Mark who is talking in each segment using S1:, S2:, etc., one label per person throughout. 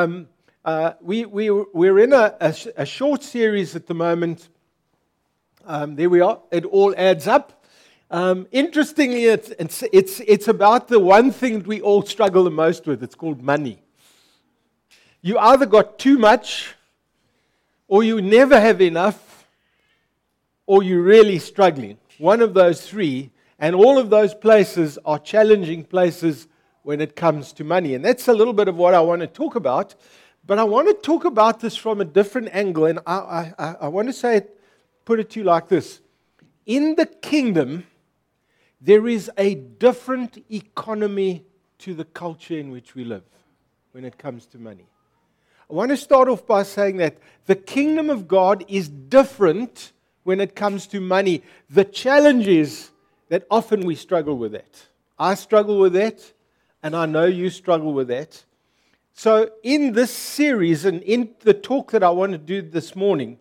S1: Um, uh, we, we, we're in a, a, a, short series at the moment. Um, there we are. It all adds up. Um, interestingly, it's, it's, it's, it's about the one thing that we all struggle the most with. It's called money. You either got too much, or you never have enough, or you're really struggling. One of those three. And all of those places are challenging places when it comes to money. And that's a little bit of what I want to talk about. But I want to talk about this from a different angle. And I, I, I want to say it, put it to you like this In the kingdom, there is a different economy to the culture in which we live when it comes to money. I want to start off by saying that the kingdom of God is different when it comes to money. The challenge is that often we struggle with that. I struggle with that and I know you struggle with that. So, in this series and in the talk that I want to do this morning,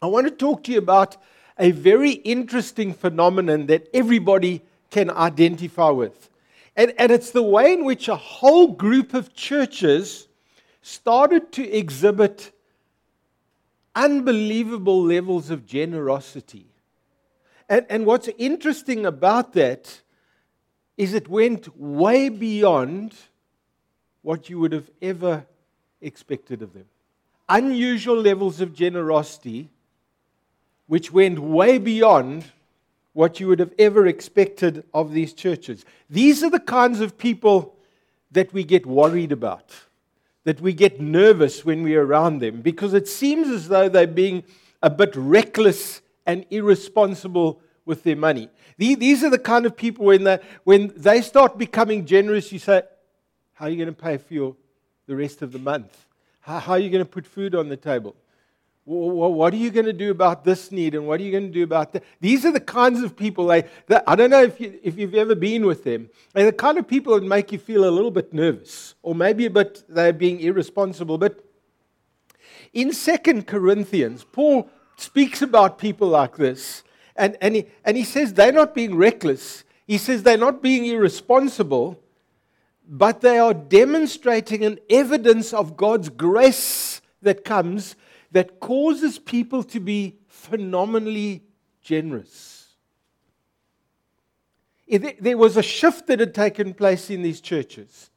S1: I want to talk to you about a very interesting phenomenon that everybody can identify with. And, and it's the way in which a whole group of churches started to exhibit unbelievable levels of generosity. And, and what's interesting about that is it went way beyond what you would have ever expected of them. Unusual levels of generosity, which went way beyond what you would have ever expected of these churches. These are the kinds of people that we get worried about, that we get nervous when we're around them, because it seems as though they're being a bit reckless and irresponsible with their money. These are the kind of people when they, when they start becoming generous, you say, How are you going to pay for your, the rest of the month? How, how are you going to put food on the table? What are you going to do about this need and what are you going to do about that? These are the kinds of people, they, that, I don't know if, you, if you've ever been with them. They're the kind of people that make you feel a little bit nervous or maybe a bit they're being irresponsible. But in Second Corinthians, Paul speaks about people like this and, and, he, and he says they're not being reckless. He says they're not being irresponsible, but they are demonstrating an evidence of God's grace that comes that causes people to be phenomenally generous. There was a shift that had taken place in these churches.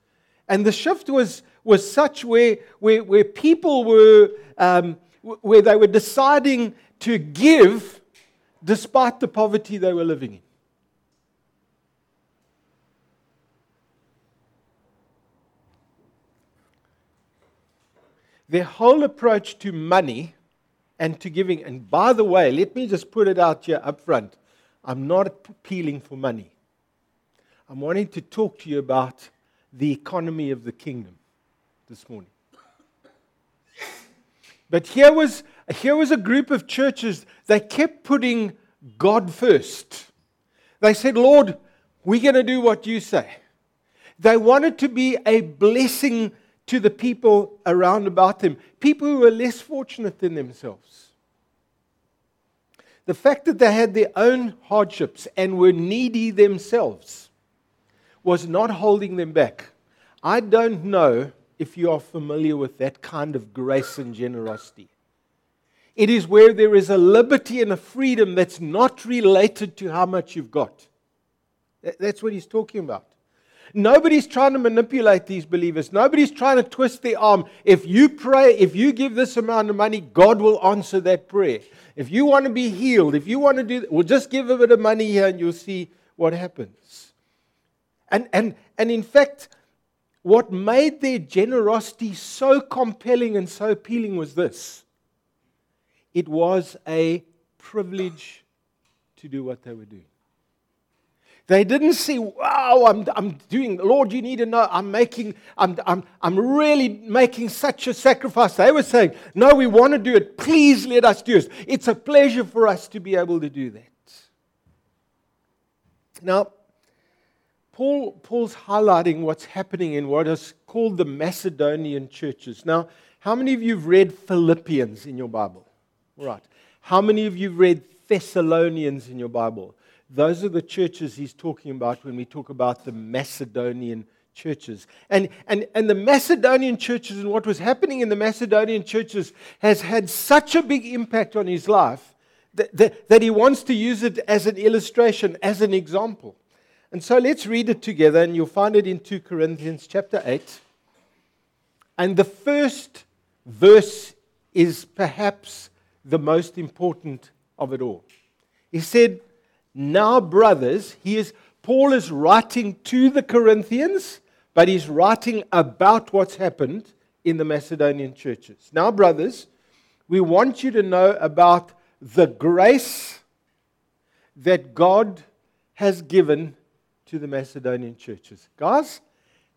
S1: And the shift was, was such where, where, where people were, um, where they were deciding to give despite the poverty they were living in. Their whole approach to money and to giving, and by the way, let me just put it out here up front. I'm not appealing for money. I'm wanting to talk to you about the economy of the kingdom this morning. But here was, here was a group of churches, they kept putting God first. They said, Lord, we're going to do what you say. They wanted to be a blessing to the people around about them, people who were less fortunate than themselves. The fact that they had their own hardships and were needy themselves was not holding them back. I don't know if you are familiar with that kind of grace and generosity. It is where there is a liberty and a freedom that's not related to how much you've got. That's what he's talking about. Nobody's trying to manipulate these believers. Nobody's trying to twist their arm. If you pray, if you give this amount of money, God will answer that prayer. If you want to be healed, if you want to do, well, just give a bit of money here and you'll see what happens. And, and, and in fact, what made their generosity so compelling and so appealing was this it was a privilege to do what they were doing. They didn't see, wow, I'm, I'm doing, Lord, you need to know, I'm making, I'm, I'm, I'm really making such a sacrifice. They were saying, no, we want to do it. Please let us do it. It's a pleasure for us to be able to do that. Now, Paul, Paul's highlighting what's happening in what is called the Macedonian churches. Now, how many of you have read Philippians in your Bible? Right. How many of you read Thessalonians in your Bible? Those are the churches he's talking about when we talk about the Macedonian churches. And, and, and the Macedonian churches and what was happening in the Macedonian churches has had such a big impact on his life that, that, that he wants to use it as an illustration, as an example. And so let's read it together, and you'll find it in 2 Corinthians chapter 8. And the first verse is perhaps the most important of it all. He said, Now, brothers, he is, Paul is writing to the Corinthians, but he's writing about what's happened in the Macedonian churches. Now, brothers, we want you to know about the grace that God has given to the Macedonian churches. Guys,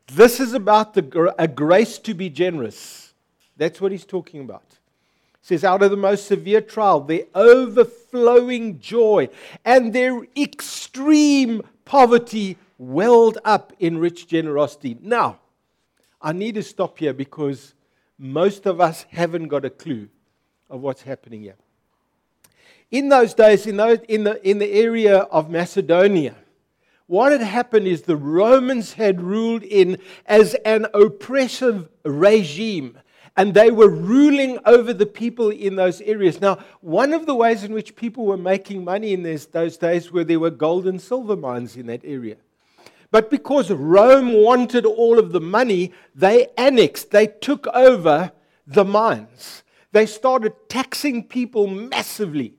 S1: this is about the, a grace to be generous. That's what he's talking about. Says, out of the most severe trial, their overflowing joy and their extreme poverty welled up in rich generosity. Now, I need to stop here because most of us haven't got a clue of what's happening here. In those days, in, those, in, the, in the area of Macedonia, what had happened is the Romans had ruled in as an oppressive regime and they were ruling over the people in those areas. Now, one of the ways in which people were making money in this, those days were there were gold and silver mines in that area. But because Rome wanted all of the money, they annexed, they took over the mines. They started taxing people massively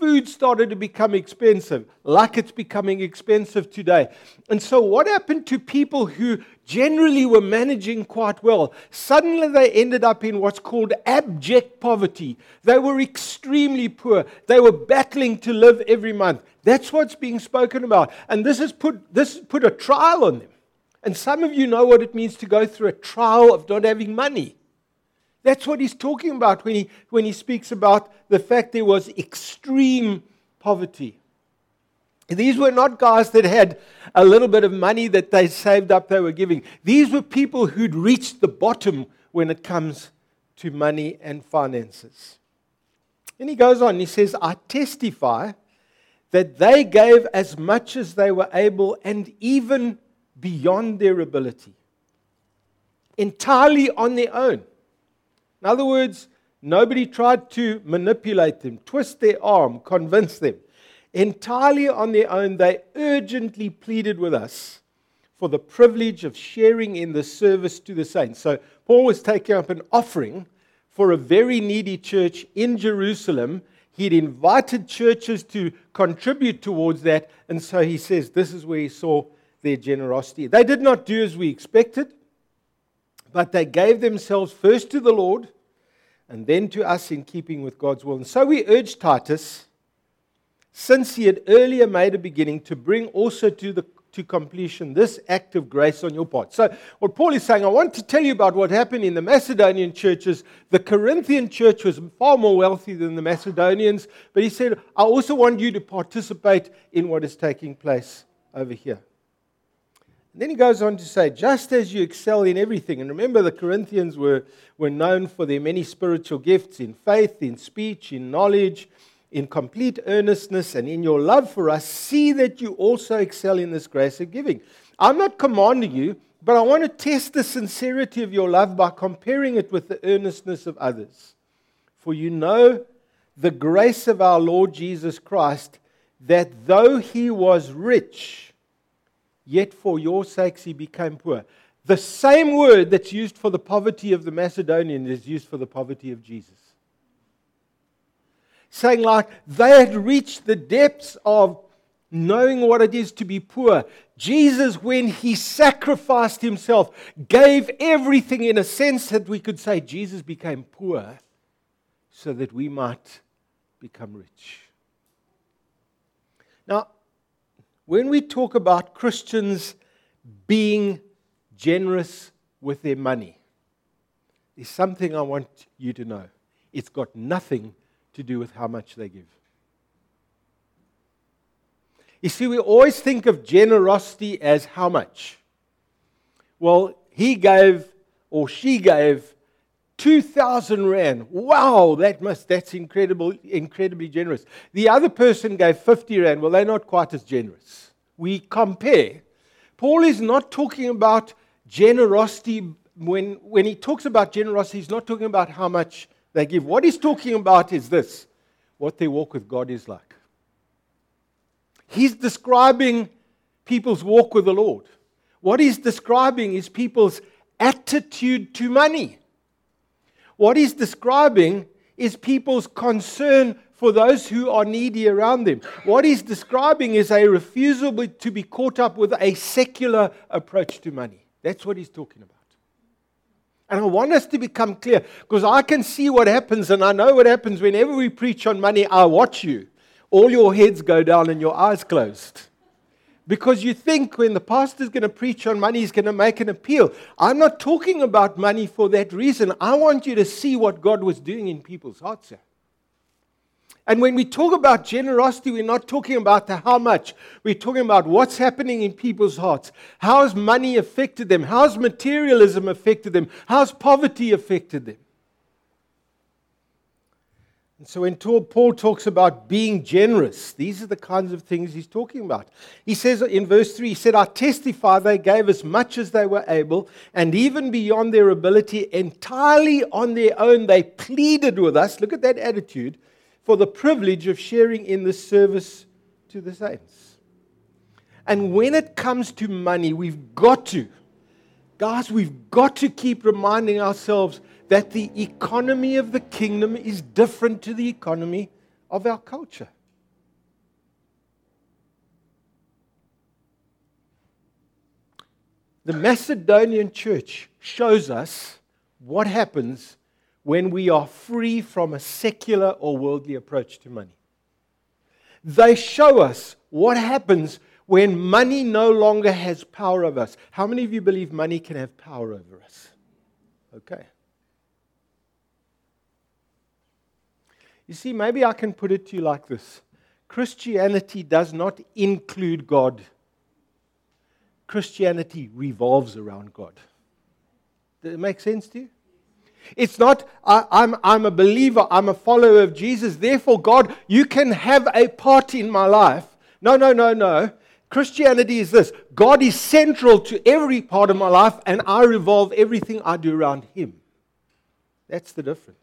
S1: food started to become expensive, like it's becoming expensive today. And so, what happened to people who generally were managing quite well? Suddenly, they ended up in what's called abject poverty. They were extremely poor. They were battling to live every month. That's what's being spoken about. And this has put, this has put a trial on them. And some of you know what it means to go through a trial of not having money. That's what he's talking about when he, when he speaks about the fact there was extreme poverty. These were not guys that had a little bit of money that they saved up they were giving. These were people who'd reached the bottom when it comes to money and finances. And he goes on, he says, I testify that they gave as much as they were able and even beyond their ability, entirely on their own. In other words, nobody tried to manipulate them, twist their arm, convince them. Entirely on their own, they urgently pleaded with us for the privilege of sharing in the service to the saints. So, Paul was taking up an offering for a very needy church in Jerusalem. He'd invited churches to contribute towards that, and so he says this is where he saw their generosity. They did not do as we expected. But they gave themselves first to the Lord and then to us in keeping with God's will. And so we urge Titus, since he had earlier made a beginning, to bring also to, the, to completion this act of grace on your part. So, what Paul is saying, I want to tell you about what happened in the Macedonian churches. The Corinthian church was far more wealthy than the Macedonians, but he said, I also want you to participate in what is taking place over here. And then he goes on to say, just as you excel in everything, and remember the Corinthians were, were known for their many spiritual gifts in faith, in speech, in knowledge, in complete earnestness, and in your love for us, see that you also excel in this grace of giving. I'm not commanding you, but I want to test the sincerity of your love by comparing it with the earnestness of others. For you know the grace of our Lord Jesus Christ, that though he was rich, yet for your sakes he became poor. The same word that's used for the poverty of the Macedonian is used for the poverty of Jesus. Saying, like, they had reached the depths of knowing what it is to be poor. Jesus, when he sacrificed himself, gave everything in a sense that we could say Jesus became poor so that we might become rich. Now, when we talk about Christians being generous with their money, there's something I want you to know. It's got nothing to do with how much they give. You see, we always think of generosity as how much? Well, he gave or she gave 2,000 Rand. Wow, that must, that's incredible, incredibly generous. The other person gave 50 Rand. Well, they're not quite as generous. We compare. Paul is not talking about generosity, when, when he talks about generosity, he's not talking about how much they give. What he's talking about is this what their walk with God is like. He's describing people's walk with the Lord. What he's describing is people's attitude to money. What he's describing is people's concern for those who are needy around them. What he's describing is a refusal to be caught up with a secular approach to money. That's what he's talking about. And I want us to become clear because I can see what happens and I know what happens whenever we preach on money. I watch you. All your heads go down and your eyes closed. Because you think when the pastor's going to preach on money, he's going to make an appeal. I'm not talking about money for that reason. I want you to see what God was doing in people's hearts. And when we talk about generosity, we're not talking about the how much. We're talking about what's happening in people's hearts. How has money affected them? How has materialism affected them? How has poverty affected them? And so when Paul talks about being generous, these are the kinds of things he's talking about. He says in verse 3, he said, I testify they gave as much as they were able, and even beyond their ability, entirely on their own, they pleaded with us. Look at that attitude for the privilege of sharing in the service to the saints. And when it comes to money, we've got to, guys, we've got to keep reminding ourselves that the economy of the kingdom is different to the economy of our culture. The Macedonian church shows us what happens when we are free from a secular or worldly approach to money. They show us what happens when money no longer has power over us. How many of you believe money can have power over us? Okay. You see, maybe I can put it to you like this Christianity does not include God, Christianity revolves around God. Does it make sense to you? It's not, I, am I'm, I'm a believer, I'm a follower of Jesus, therefore, God, you can have a part in my life. No, no, no, no. Christianity is this God is central to every part of my life, and I revolve everything I do around Him. That's the difference.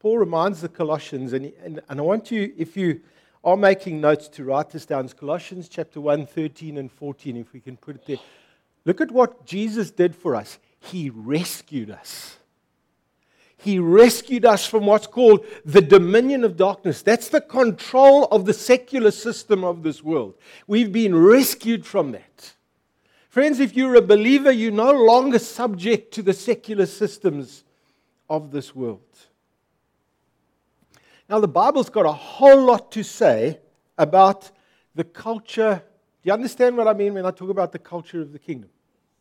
S1: Paul reminds the Colossians, and, and, and I want you, if you are making notes, to write this down. It's Colossians chapter 1, 13 and 14, if we can put it there. Look at what Jesus did for us. He rescued us. He rescued us from what's called the dominion of darkness. That's the control of the secular system of this world. We've been rescued from that. Friends, if you're a believer, you're no longer subject to the secular systems of this world. Now, the Bible's got a whole lot to say about the culture. Do you understand what I mean when I talk about the culture of the kingdom?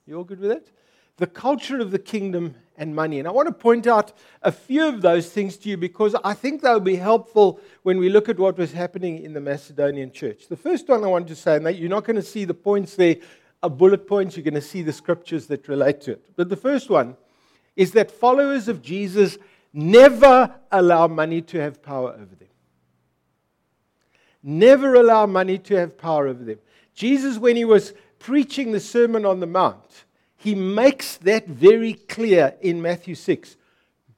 S1: You all good with that? The culture of the kingdom and money. And I want to point out a few of those things to you because I think they'll be helpful when we look at what was happening in the Macedonian church. The first one I want to say, and you're not going to see the points there, are bullet points, you're going to see the scriptures that relate to it. But the first one is that followers of Jesus Never allow money to have power over them. Never allow money to have power over them. Jesus, when he was preaching the Sermon on the Mount, he makes that very clear in Matthew 6.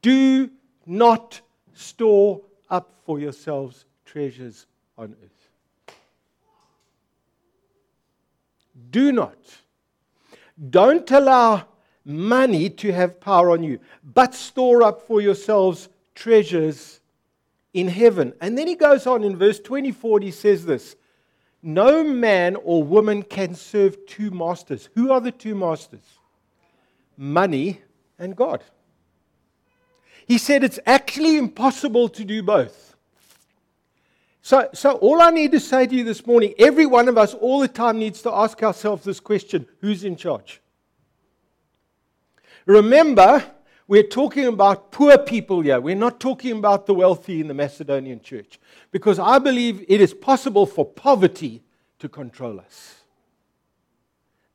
S1: Do not store up for yourselves treasures on earth. Do not. Don't allow money to have power on you, but store up for yourselves treasures in heaven. And then he goes on in verse 24, he says this No man or woman can serve two masters. Who are the two masters? Money and God. He said it's actually impossible to do both. So, so, all I need to say to you this morning, every one of us all the time needs to ask ourselves this question who's in charge? Remember, we're talking about poor people here. We're not talking about the wealthy in the Macedonian church. Because I believe it is possible for poverty to control us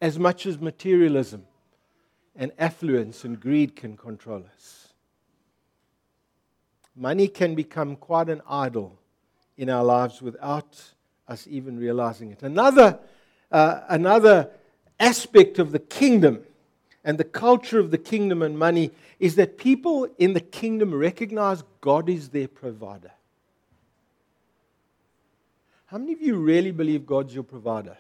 S1: as much as materialism and affluence and greed can control us. Money can become quite an idol in our lives without us even realizing it. Another uh, another aspect of the kingdom and the culture of the kingdom and money is that people in the kingdom recognize God is their provider. How many of you really believe God's your provider?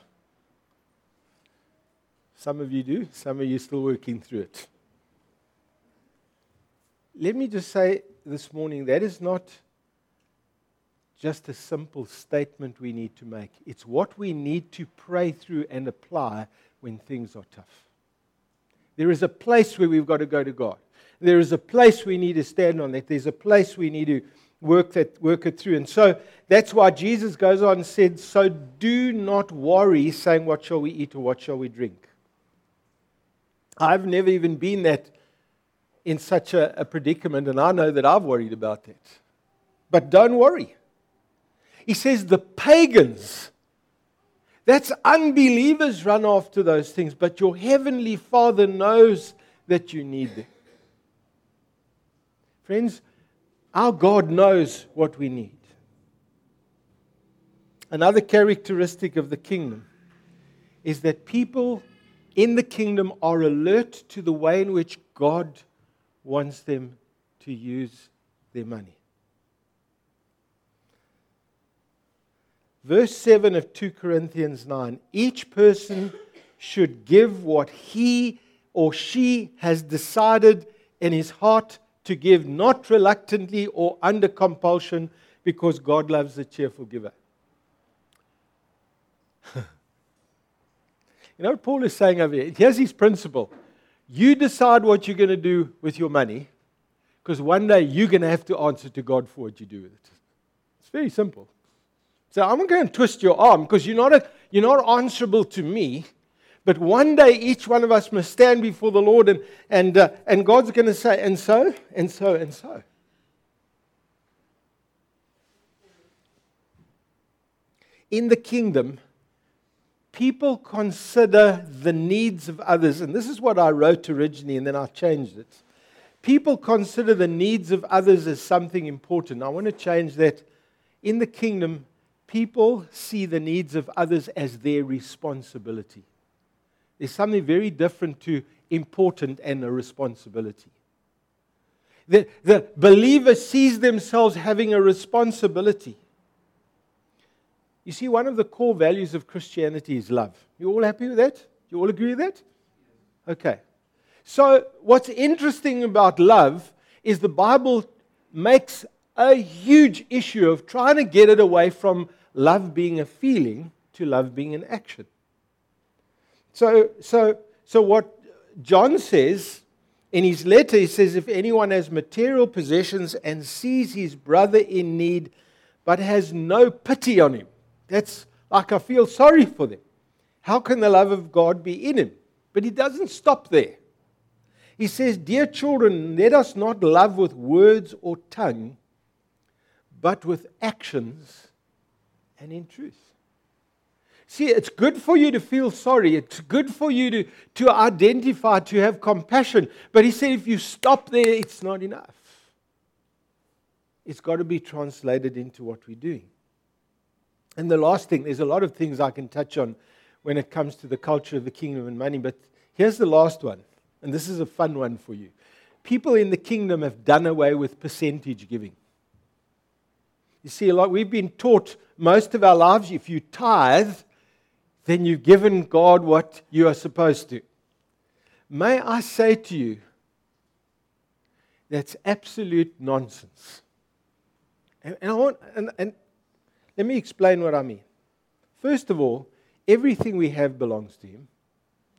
S1: Some of you do, some of you still working through it. Let me just say this morning that is not just a simple statement we need to make. It's what we need to pray through and apply when things are tough. There is a place where we've got to go to God. There is a place we need to stand on that. There's a place we need to work, that, work it through. And so that's why Jesus goes on and said, So do not worry, saying, What shall we eat or what shall we drink? I've never even been that in such a, a predicament, and I know that I've worried about that. But don't worry. He says the pagans, that's unbelievers run after those things, but your heavenly Father knows that you need them. Friends, our God knows what we need. Another characteristic of the kingdom is that people in the kingdom are alert to the way in which God wants them to use their money. Verse 7 of 2 Corinthians 9 each person should give what he or she has decided in his heart to give, not reluctantly or under compulsion, because God loves a cheerful giver. you know what Paul is saying over here? Here's his principle you decide what you're going to do with your money, because one day you're going to have to answer to God for what you do with it. It's very simple. So I'm not going to twist your arm because you're not, a, you're not answerable to me. But one day each one of us must stand before the Lord and, and, uh, and God's going to say, and so, and so, and so. In the kingdom, people consider the needs of others. And this is what I wrote originally, and then I changed it. People consider the needs of others as something important. I want to change that. In the kingdom, people see the needs of others as their responsibility. There's something very different to important and a responsibility. The, the believer sees themselves having a responsibility. You see, one of the core values of Christianity is love. You all happy with that? You all agree with that? Okay. So, what's interesting about love is the Bible makes a huge issue of trying to get it away from love being a feeling to love being an action. So, so, so what John says in his letter, he says, if anyone has material possessions and sees his brother in need, but has no pity on him, that's like I feel sorry for them. How can the love of God be in him? But he doesn't stop there. He says, Dear children, let us not love with words or tongue, but with actions and in truth. See, it's good for you to feel sorry. It's good for you to, to identify, to have compassion. But he said if you stop there, it's not enough. It's got to be translated into what we're doing. And the last thing, there's a lot of things I can touch on when it comes to the culture of the kingdom and money, but here's the last one. And this is a fun one for you. People in the kingdom have done away with percentage giving. You see, lot, we've been taught most of our lives if you tithe, then you've given God what you are supposed to. May I say to you, that's absolute nonsense. And, and want, and, and let me explain what I mean. First of all, everything we have belongs to Him.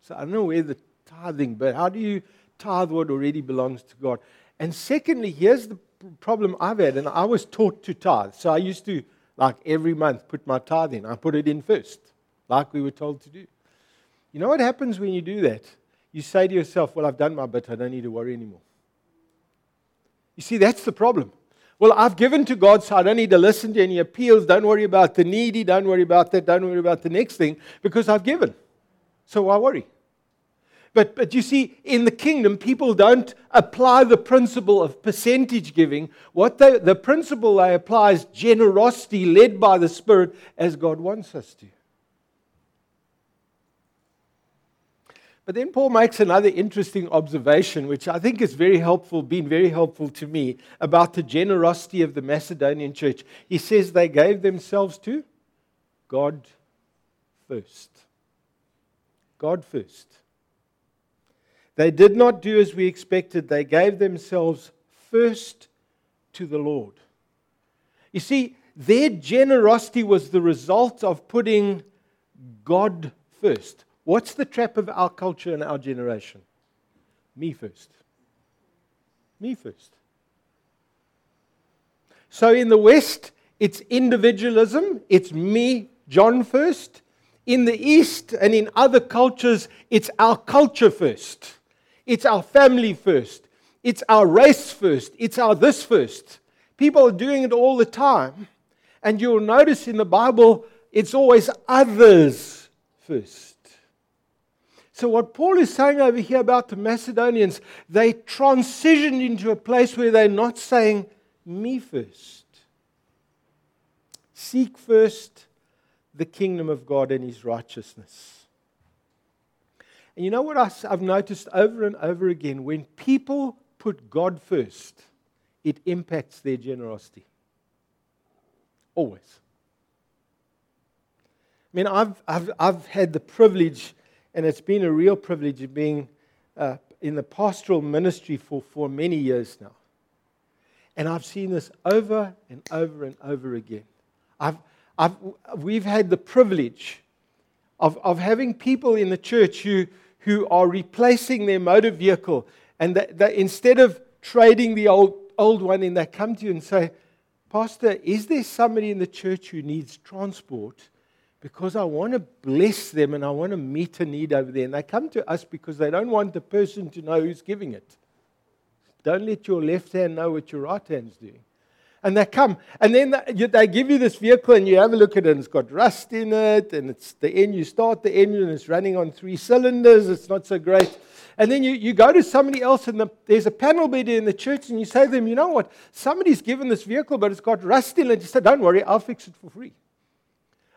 S1: So I don't know where the tithing, but how do you tithe what already belongs to God? And secondly, here's the problem I've had, and I was taught to tithe. So I used to, like every month, put my tithe in. I put it in first, like we were told to do. You know what happens when you do that? You say to yourself, Well, I've done my bit. I don't need to worry anymore. You see, that's the problem. Well, I've given to God, so I don't need to listen to any appeals. Don't worry about the needy. Don't worry about that. Don't worry about the next thing because I've given. So why worry? But, but you see, in the kingdom, people don't apply the principle of percentage giving. What they, the principle they apply is generosity led by the Spirit as God wants us to. But then Paul makes another interesting observation, which I think is very helpful, been very helpful to me, about the generosity of the Macedonian church. He says they gave themselves to God first. God first. They did not do as we expected, they gave themselves first to the Lord. You see, their generosity was the result of putting God first. What's the trap of our culture and our generation? Me first. Me first. So in the West, it's individualism, it's me, John first. In the East and in other cultures, it's our culture first. It's our family first. It's our race first. It's our this first. People are doing it all the time. And you'll notice in the Bible, it's always others first. So, what Paul is saying over here about the Macedonians, they transitioned into a place where they're not saying, Me first. Seek first the kingdom of God and his righteousness. And you know what I've noticed over and over again? When people put God first, it impacts their generosity. Always. I mean, I've, I've, I've had the privilege and it's been a real privilege of being uh, in the pastoral ministry for, for many years now. And I've seen this over and over and over again. I've, I've, we've had the privilege of, of having people in the church who, who are replacing their motor vehicle. And that, instead of trading the old, old one in, they come to you and say, Pastor, is there somebody in the church who needs transport? because I want to bless them and I want to meet a need over there. And they come to us because they don't want the person to know who's giving it. Don't let your left hand know what your right hand's doing. And they come, and then they give you this vehicle, and you have a look at it, and it's got rust in it, and it's the end. You start the engine, and it's running on three cylinders. It's not so great. And then you, you go to somebody else, and the, there's a panel beater in the church, and you say to them, You know what? Somebody's given this vehicle, but it's got rust in it. You say, Don't worry, I'll fix it for free.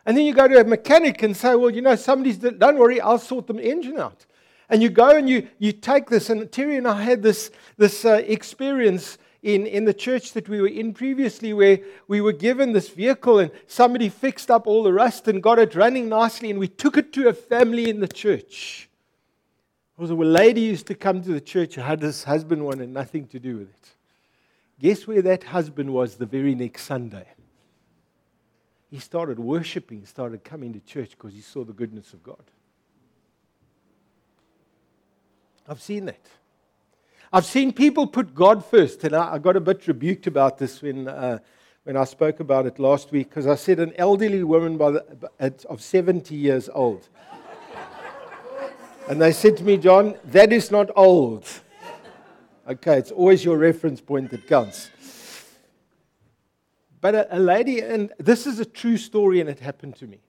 S1: And then you go to a mechanic and say, well, you know, somebody's, don't worry, I'll sort the engine out. And you go and you, you take this. And Terry and I had this, this uh, experience in, in the church that we were in previously where we were given this vehicle and somebody fixed up all the rust and got it running nicely. And we took it to a family in the church. There was a lady used to come to the church who had this husband one and nothing to do with it. Guess where that husband was the very next Sunday? he started worshiping, started coming to church because he saw the goodness of God. I've seen that. I've seen people put God first, and I, I got a bit rebuked about this when, uh, when I spoke about it last week because I said an elderly woman the, of 70 years old. and they said to me, John, that is not old. Okay, it's always your reference point that counts. But a, a lady, and this is a true story, and it happened to me.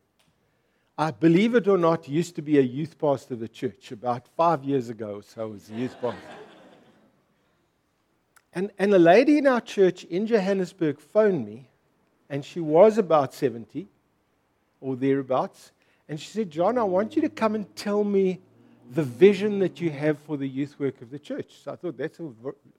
S1: I believe it or not, used to be a youth pastor of the church about five years ago. So I was a youth pastor. And, and a lady in our church in Johannesburg phoned me, and she was about 70 or thereabouts. And she said, John, I want you to come and tell me the vision that you have for the youth work of the church. So I thought that's a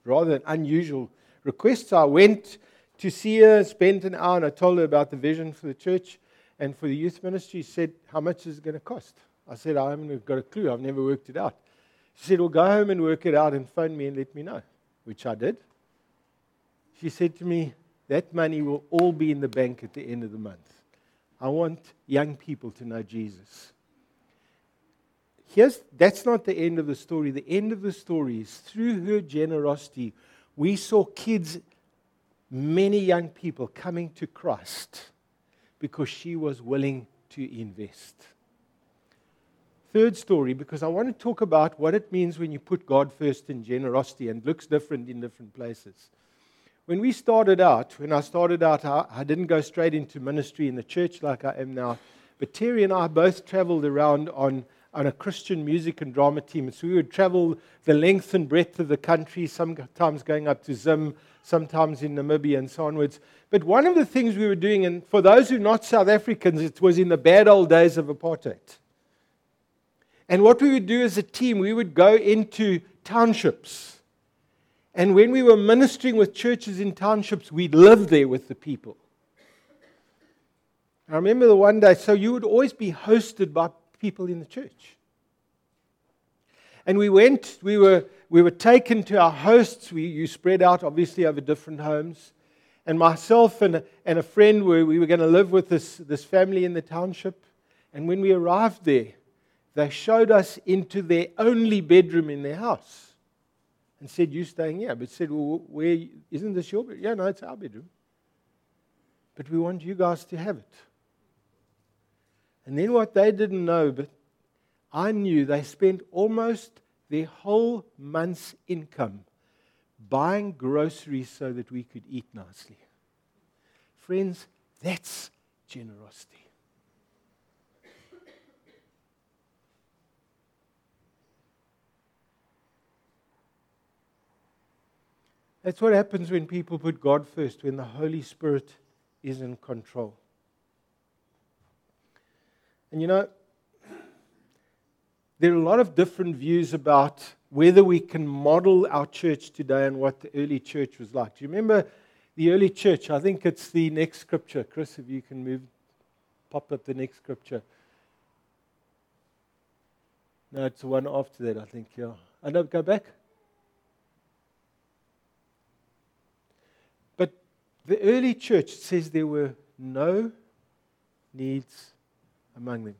S1: rather an unusual request. So I went to see her, spent an hour, and I told her about the vision for the church and for the youth ministry. She said, How much is it going to cost? I said, I haven't got a clue. I've never worked it out. She said, Well, go home and work it out and phone me and let me know, which I did. She said to me, That money will all be in the bank at the end of the month. I want young people to know Jesus. Here's, that's not the end of the story. The end of the story is through her generosity, we saw kids many young people coming to Christ because she was willing to invest. Third story, because I want to talk about what it means when you put God first in generosity and looks different in different places. When we started out, when I started out, I, I didn't go straight into ministry in the church like I am now. But Terry and I both traveled around on, on a Christian music and drama team. So we would travel the length and breadth of the country, sometimes going up to Zim, sometimes in Namibia and so onwards. But one of the things we were doing, and for those who are not South Africans, it was in the bad old days of apartheid. And what we would do as a team, we would go into townships. And when we were ministering with churches in townships, we'd live there with the people. I remember the one day, so you would always be hosted by people in the church. And we went, we were, we were taken to our hosts. We, you spread out, obviously, over different homes. And myself and a, and a friend, were, we were going to live with this, this family in the township. And when we arrived there, they showed us into their only bedroom in their house and said, You staying here? But said, Well, where, isn't this your bedroom? Yeah, no, it's our bedroom. But we want you guys to have it. And then what they didn't know, but I knew they spent almost their whole month's income buying groceries so that we could eat nicely. Friends, that's generosity. That's what happens when people put God first, when the Holy Spirit is in control. And you know, there are a lot of different views about whether we can model our church today and what the early church was like. Do you remember the early church? I think it's the next scripture. Chris, if you can move, pop up the next scripture. No, it's the one after that, I think, yeah. I don't uh, go back. The early church says there were no needs among them.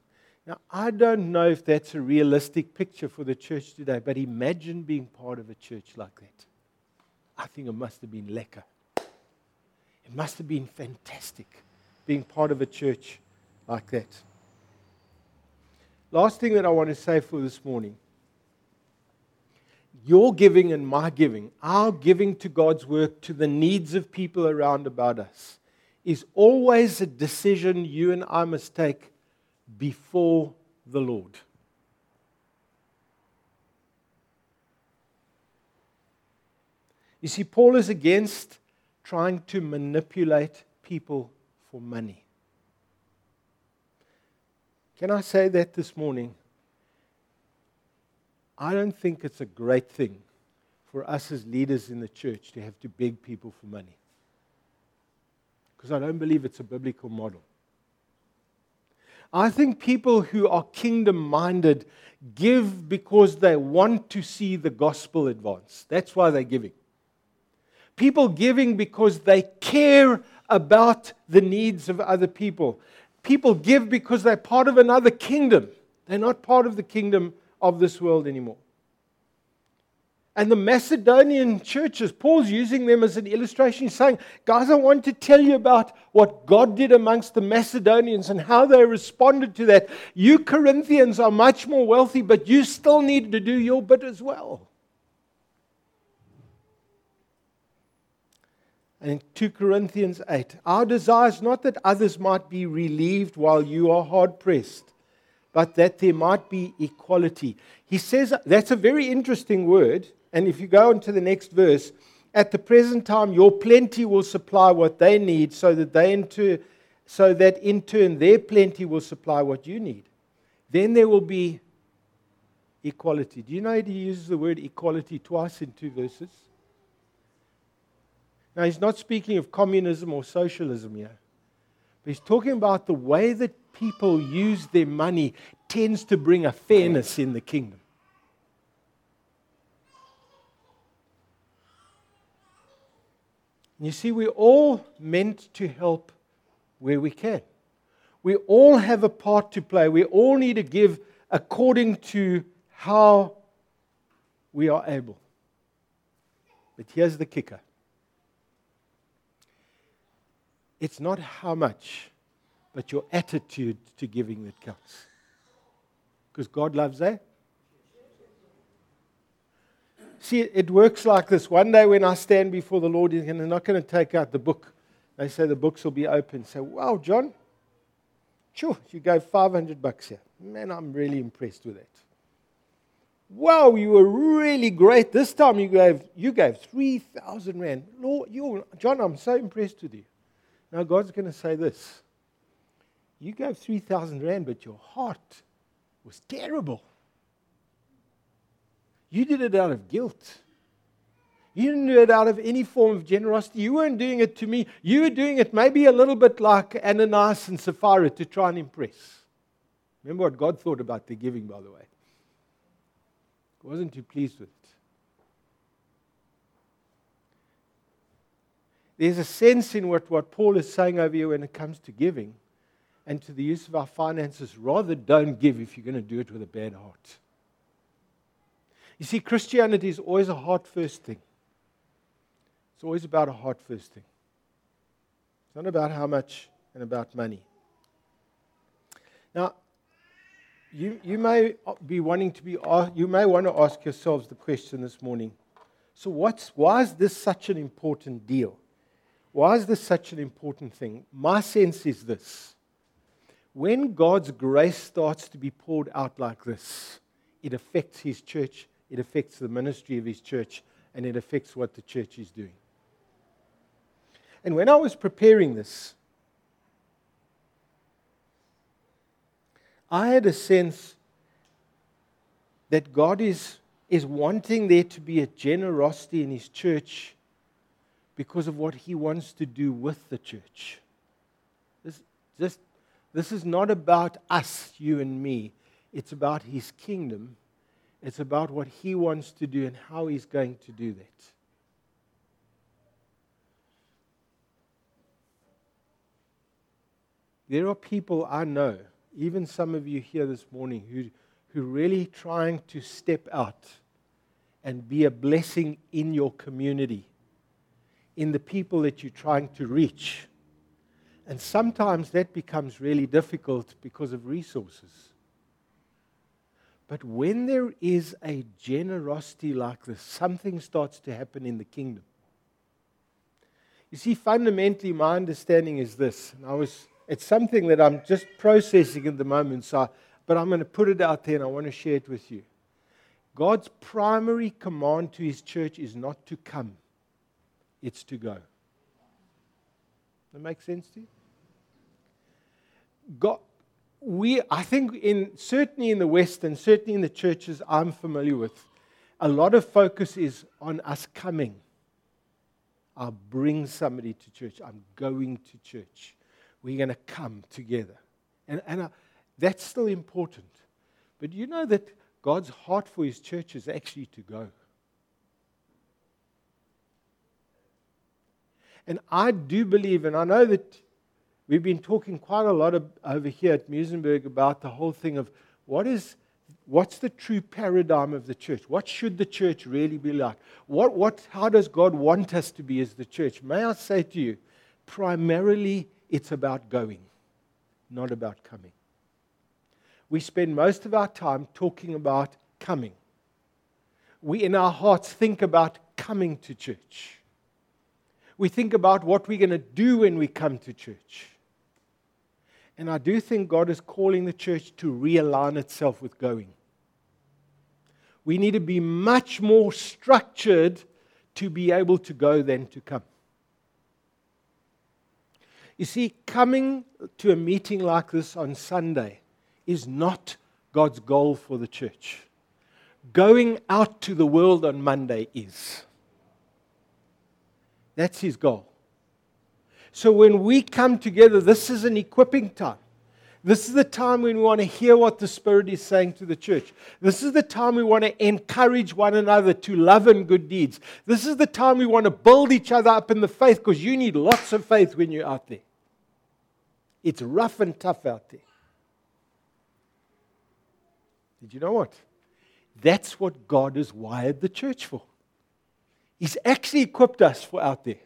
S1: Now, I don't know if that's a realistic picture for the church today, but imagine being part of a church like that. I think it must have been lekker. It must have been fantastic being part of a church like that. Last thing that I want to say for this morning your giving and my giving, our giving to God's work, to the needs of people around about us, is always a decision you and I must take before the Lord. You see, Paul is against trying to manipulate people for money. Can I say that this morning? I don't think it's a great thing for us as leaders in the church to have to beg people for money. Because I don't believe it's a biblical model. I think people who are kingdom minded give because they want to see the gospel advance. That's why they're giving. People giving because they care about the needs of other people. People give because they're part of another kingdom. They're not part of the kingdom of this world anymore. And the Macedonian churches, Paul's using them as an illustration. He's saying, Guys, I want to tell you about what God did amongst the Macedonians and how they responded to that. You Corinthians are much more wealthy, but you still need to do your bit as well. And in 2 Corinthians 8, our desire is not that others might be relieved while you are hard pressed but that there might be equality. He says that's a very interesting word. And if you go on to the next verse, at the present time, your plenty will supply what they need, so that they in turn, so that in turn their plenty will supply what you need. Then there will be equality. Do you know he uses the word equality twice in two verses? Now, he's not speaking of communism or socialism here, but he's talking about the way that people use their money tends to bring a fairness in the kingdom. You see, we're all meant to help where we can. We all have a part to play. We all need to give according to how we are able. But here's the kicker it's not how much, but your attitude to giving that counts. Because God loves that. See, it works like this. One day when I stand before the Lord, He's not going to take out the book. They say the books will be open. Say, wow, John, sure, you gave 500 bucks here. Man, I'm really impressed with that. Wow, you were really great. This time you gave, you gave 3,000 Rand. Lord, you, John, I'm so impressed with you. Now God's going to say this you gave 3,000 Rand, but your heart was terrible. You did it out of guilt. You didn't do it out of any form of generosity. You weren't doing it to me. You were doing it maybe a little bit like Ananias and Sapphira to try and impress. Remember what God thought about the giving, by the way. He wasn't too pleased with it. There's a sense in what, what Paul is saying over here when it comes to giving and to the use of our finances. Rather, don't give if you're going to do it with a bad heart. You see, Christianity is always a heart first thing. It's always about a heart first thing. It's not about how much and about money. Now, you, you may be wanting to be, you may want to ask yourselves the question this morning. So, what's, why is this such an important deal? Why is this such an important thing? My sense is this when God's grace starts to be poured out like this, it affects His church, it affects the ministry of His church, and it affects what the church is doing. And when I was preparing this, I had a sense that God is, is wanting there to be a generosity in His church because of what He wants to do with the church. This, just, this is not about us, you and me. It's about His kingdom. It's about what He wants to do and how He's going to do that. There are people I know, even some of you here this morning, who, who really trying to step out and be a blessing in your community, in the people that you're trying to reach. And sometimes that becomes really difficult because of resources. But when there is a generosity like this, something starts to happen in the kingdom. You see, fundamentally, my understanding is this, and I was it's something that I'm just processing at the moment, so, but I'm going to put it out there and I want to share it with you. God's primary command to his church is not to come, it's to go. That makes sense to you? God, we, I think, in, certainly in the West and certainly in the churches I'm familiar with, a lot of focus is on us coming. I'll bring somebody to church. I'm going to church we're going to come together. And, and uh, that's still important. But you know that God's heart for his church is actually to go. And I do believe, and I know that we've been talking quite a lot of, over here at Muizenberg about the whole thing of what is, what's the true paradigm of the church? What should the church really be like? What, what, how does God want us to be as the church? May I say to you, primarily it's about going, not about coming. We spend most of our time talking about coming. We, in our hearts, think about coming to church. We think about what we're going to do when we come to church. And I do think God is calling the church to realign itself with going. We need to be much more structured to be able to go than to come. You see, coming to a meeting like this on Sunday is not God's goal for the church. Going out to the world on Monday is. That's his goal. So when we come together, this is an equipping time. This is the time when we want to hear what the Spirit is saying to the church. This is the time we want to encourage one another to love and good deeds. This is the time we want to build each other up in the faith because you need lots of faith when you're out there. It's rough and tough out there. Did you know what? That's what God has wired the church for. He's actually equipped us for out there.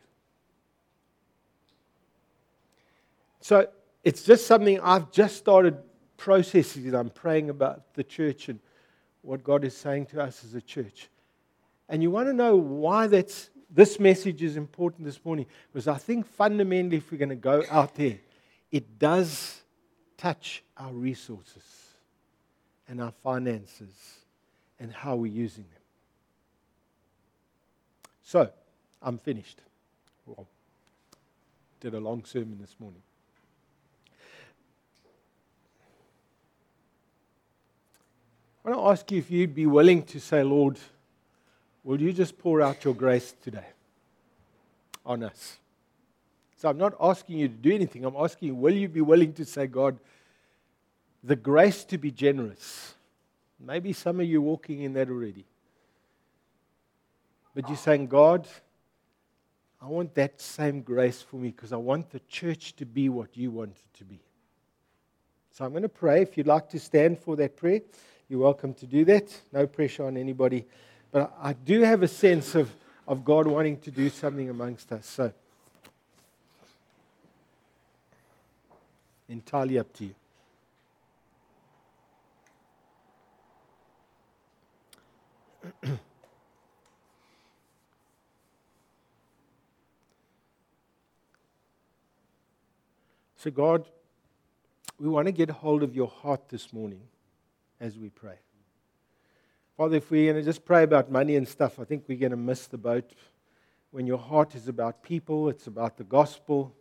S1: So it's just something I've just started processing. I'm praying about the church and what God is saying to us as a church. And you want to know why that's, this message is important this morning? Because I think fundamentally, if we're going to go out there, it does touch our resources and our finances and how we're using them. So, I'm finished. Well, did a long sermon this morning. I want to ask you if you'd be willing to say, Lord, will you just pour out your grace today on us? So I'm not asking you to do anything. I'm asking you, will you be willing to say, God, the grace to be generous? Maybe some of you walking in that already. But you're saying, God, I want that same grace for me because I want the church to be what you want it to be. So I'm going to pray. If you'd like to stand for that prayer, you're welcome to do that. No pressure on anybody. But I do have a sense of, of God wanting to do something amongst us. So, entirely up to you. so, God, we want to get hold of your heart this morning as we pray. Father, if we're going to just pray about money and stuff, I think we're going to miss the boat. When your heart is about people, it's about the gospel,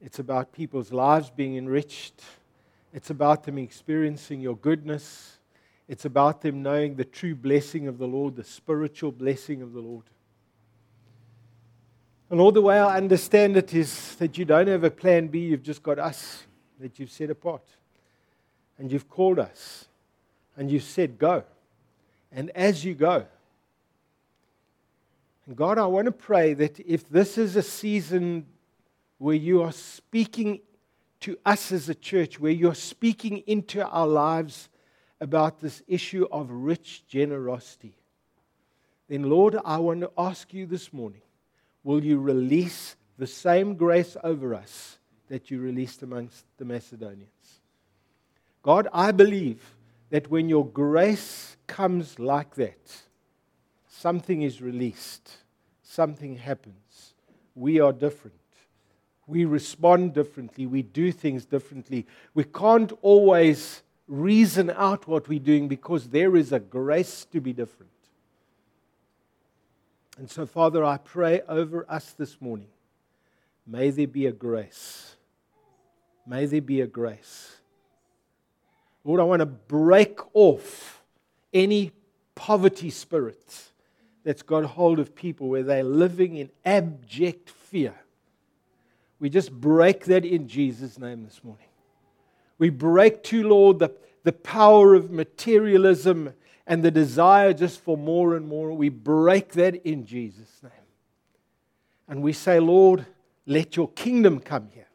S1: it's about people's lives being enriched, it's about them experiencing your goodness, it's about them knowing the true blessing of the Lord, the spiritual blessing of the Lord. And all the way I understand it is that you don't have a plan B, you've just got us that you've set apart. And you've called us. And you've said, Go. And as you go, and God, I want to pray that if this is a season where you are speaking to us as a church, where you're speaking into our lives about this issue of rich generosity, then, Lord, I want to ask you this morning will you release the same grace over us that you released amongst the Macedonians? God, I believe that when your grace comes like that, something is released, something happens. We are different. We respond differently. We do things differently. We can't always reason out what we're doing because there is a grace to be different. And so, Father, I pray over us this morning. May there be a grace. May there be a grace Lord, I want to break off any poverty spirit that's got hold of people where they're living in abject fear. We just break that in Jesus' name this morning. We break to, Lord, the, the power of materialism and the desire just for more and more. We break that in Jesus' name. And we say, Lord, let your kingdom come here.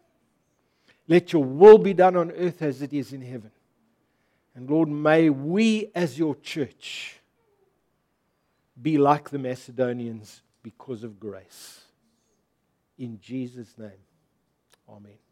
S1: Let your will be done on earth as it is in heaven. And Lord, may we as your church be like the Macedonians because of grace. In Jesus' name, amen.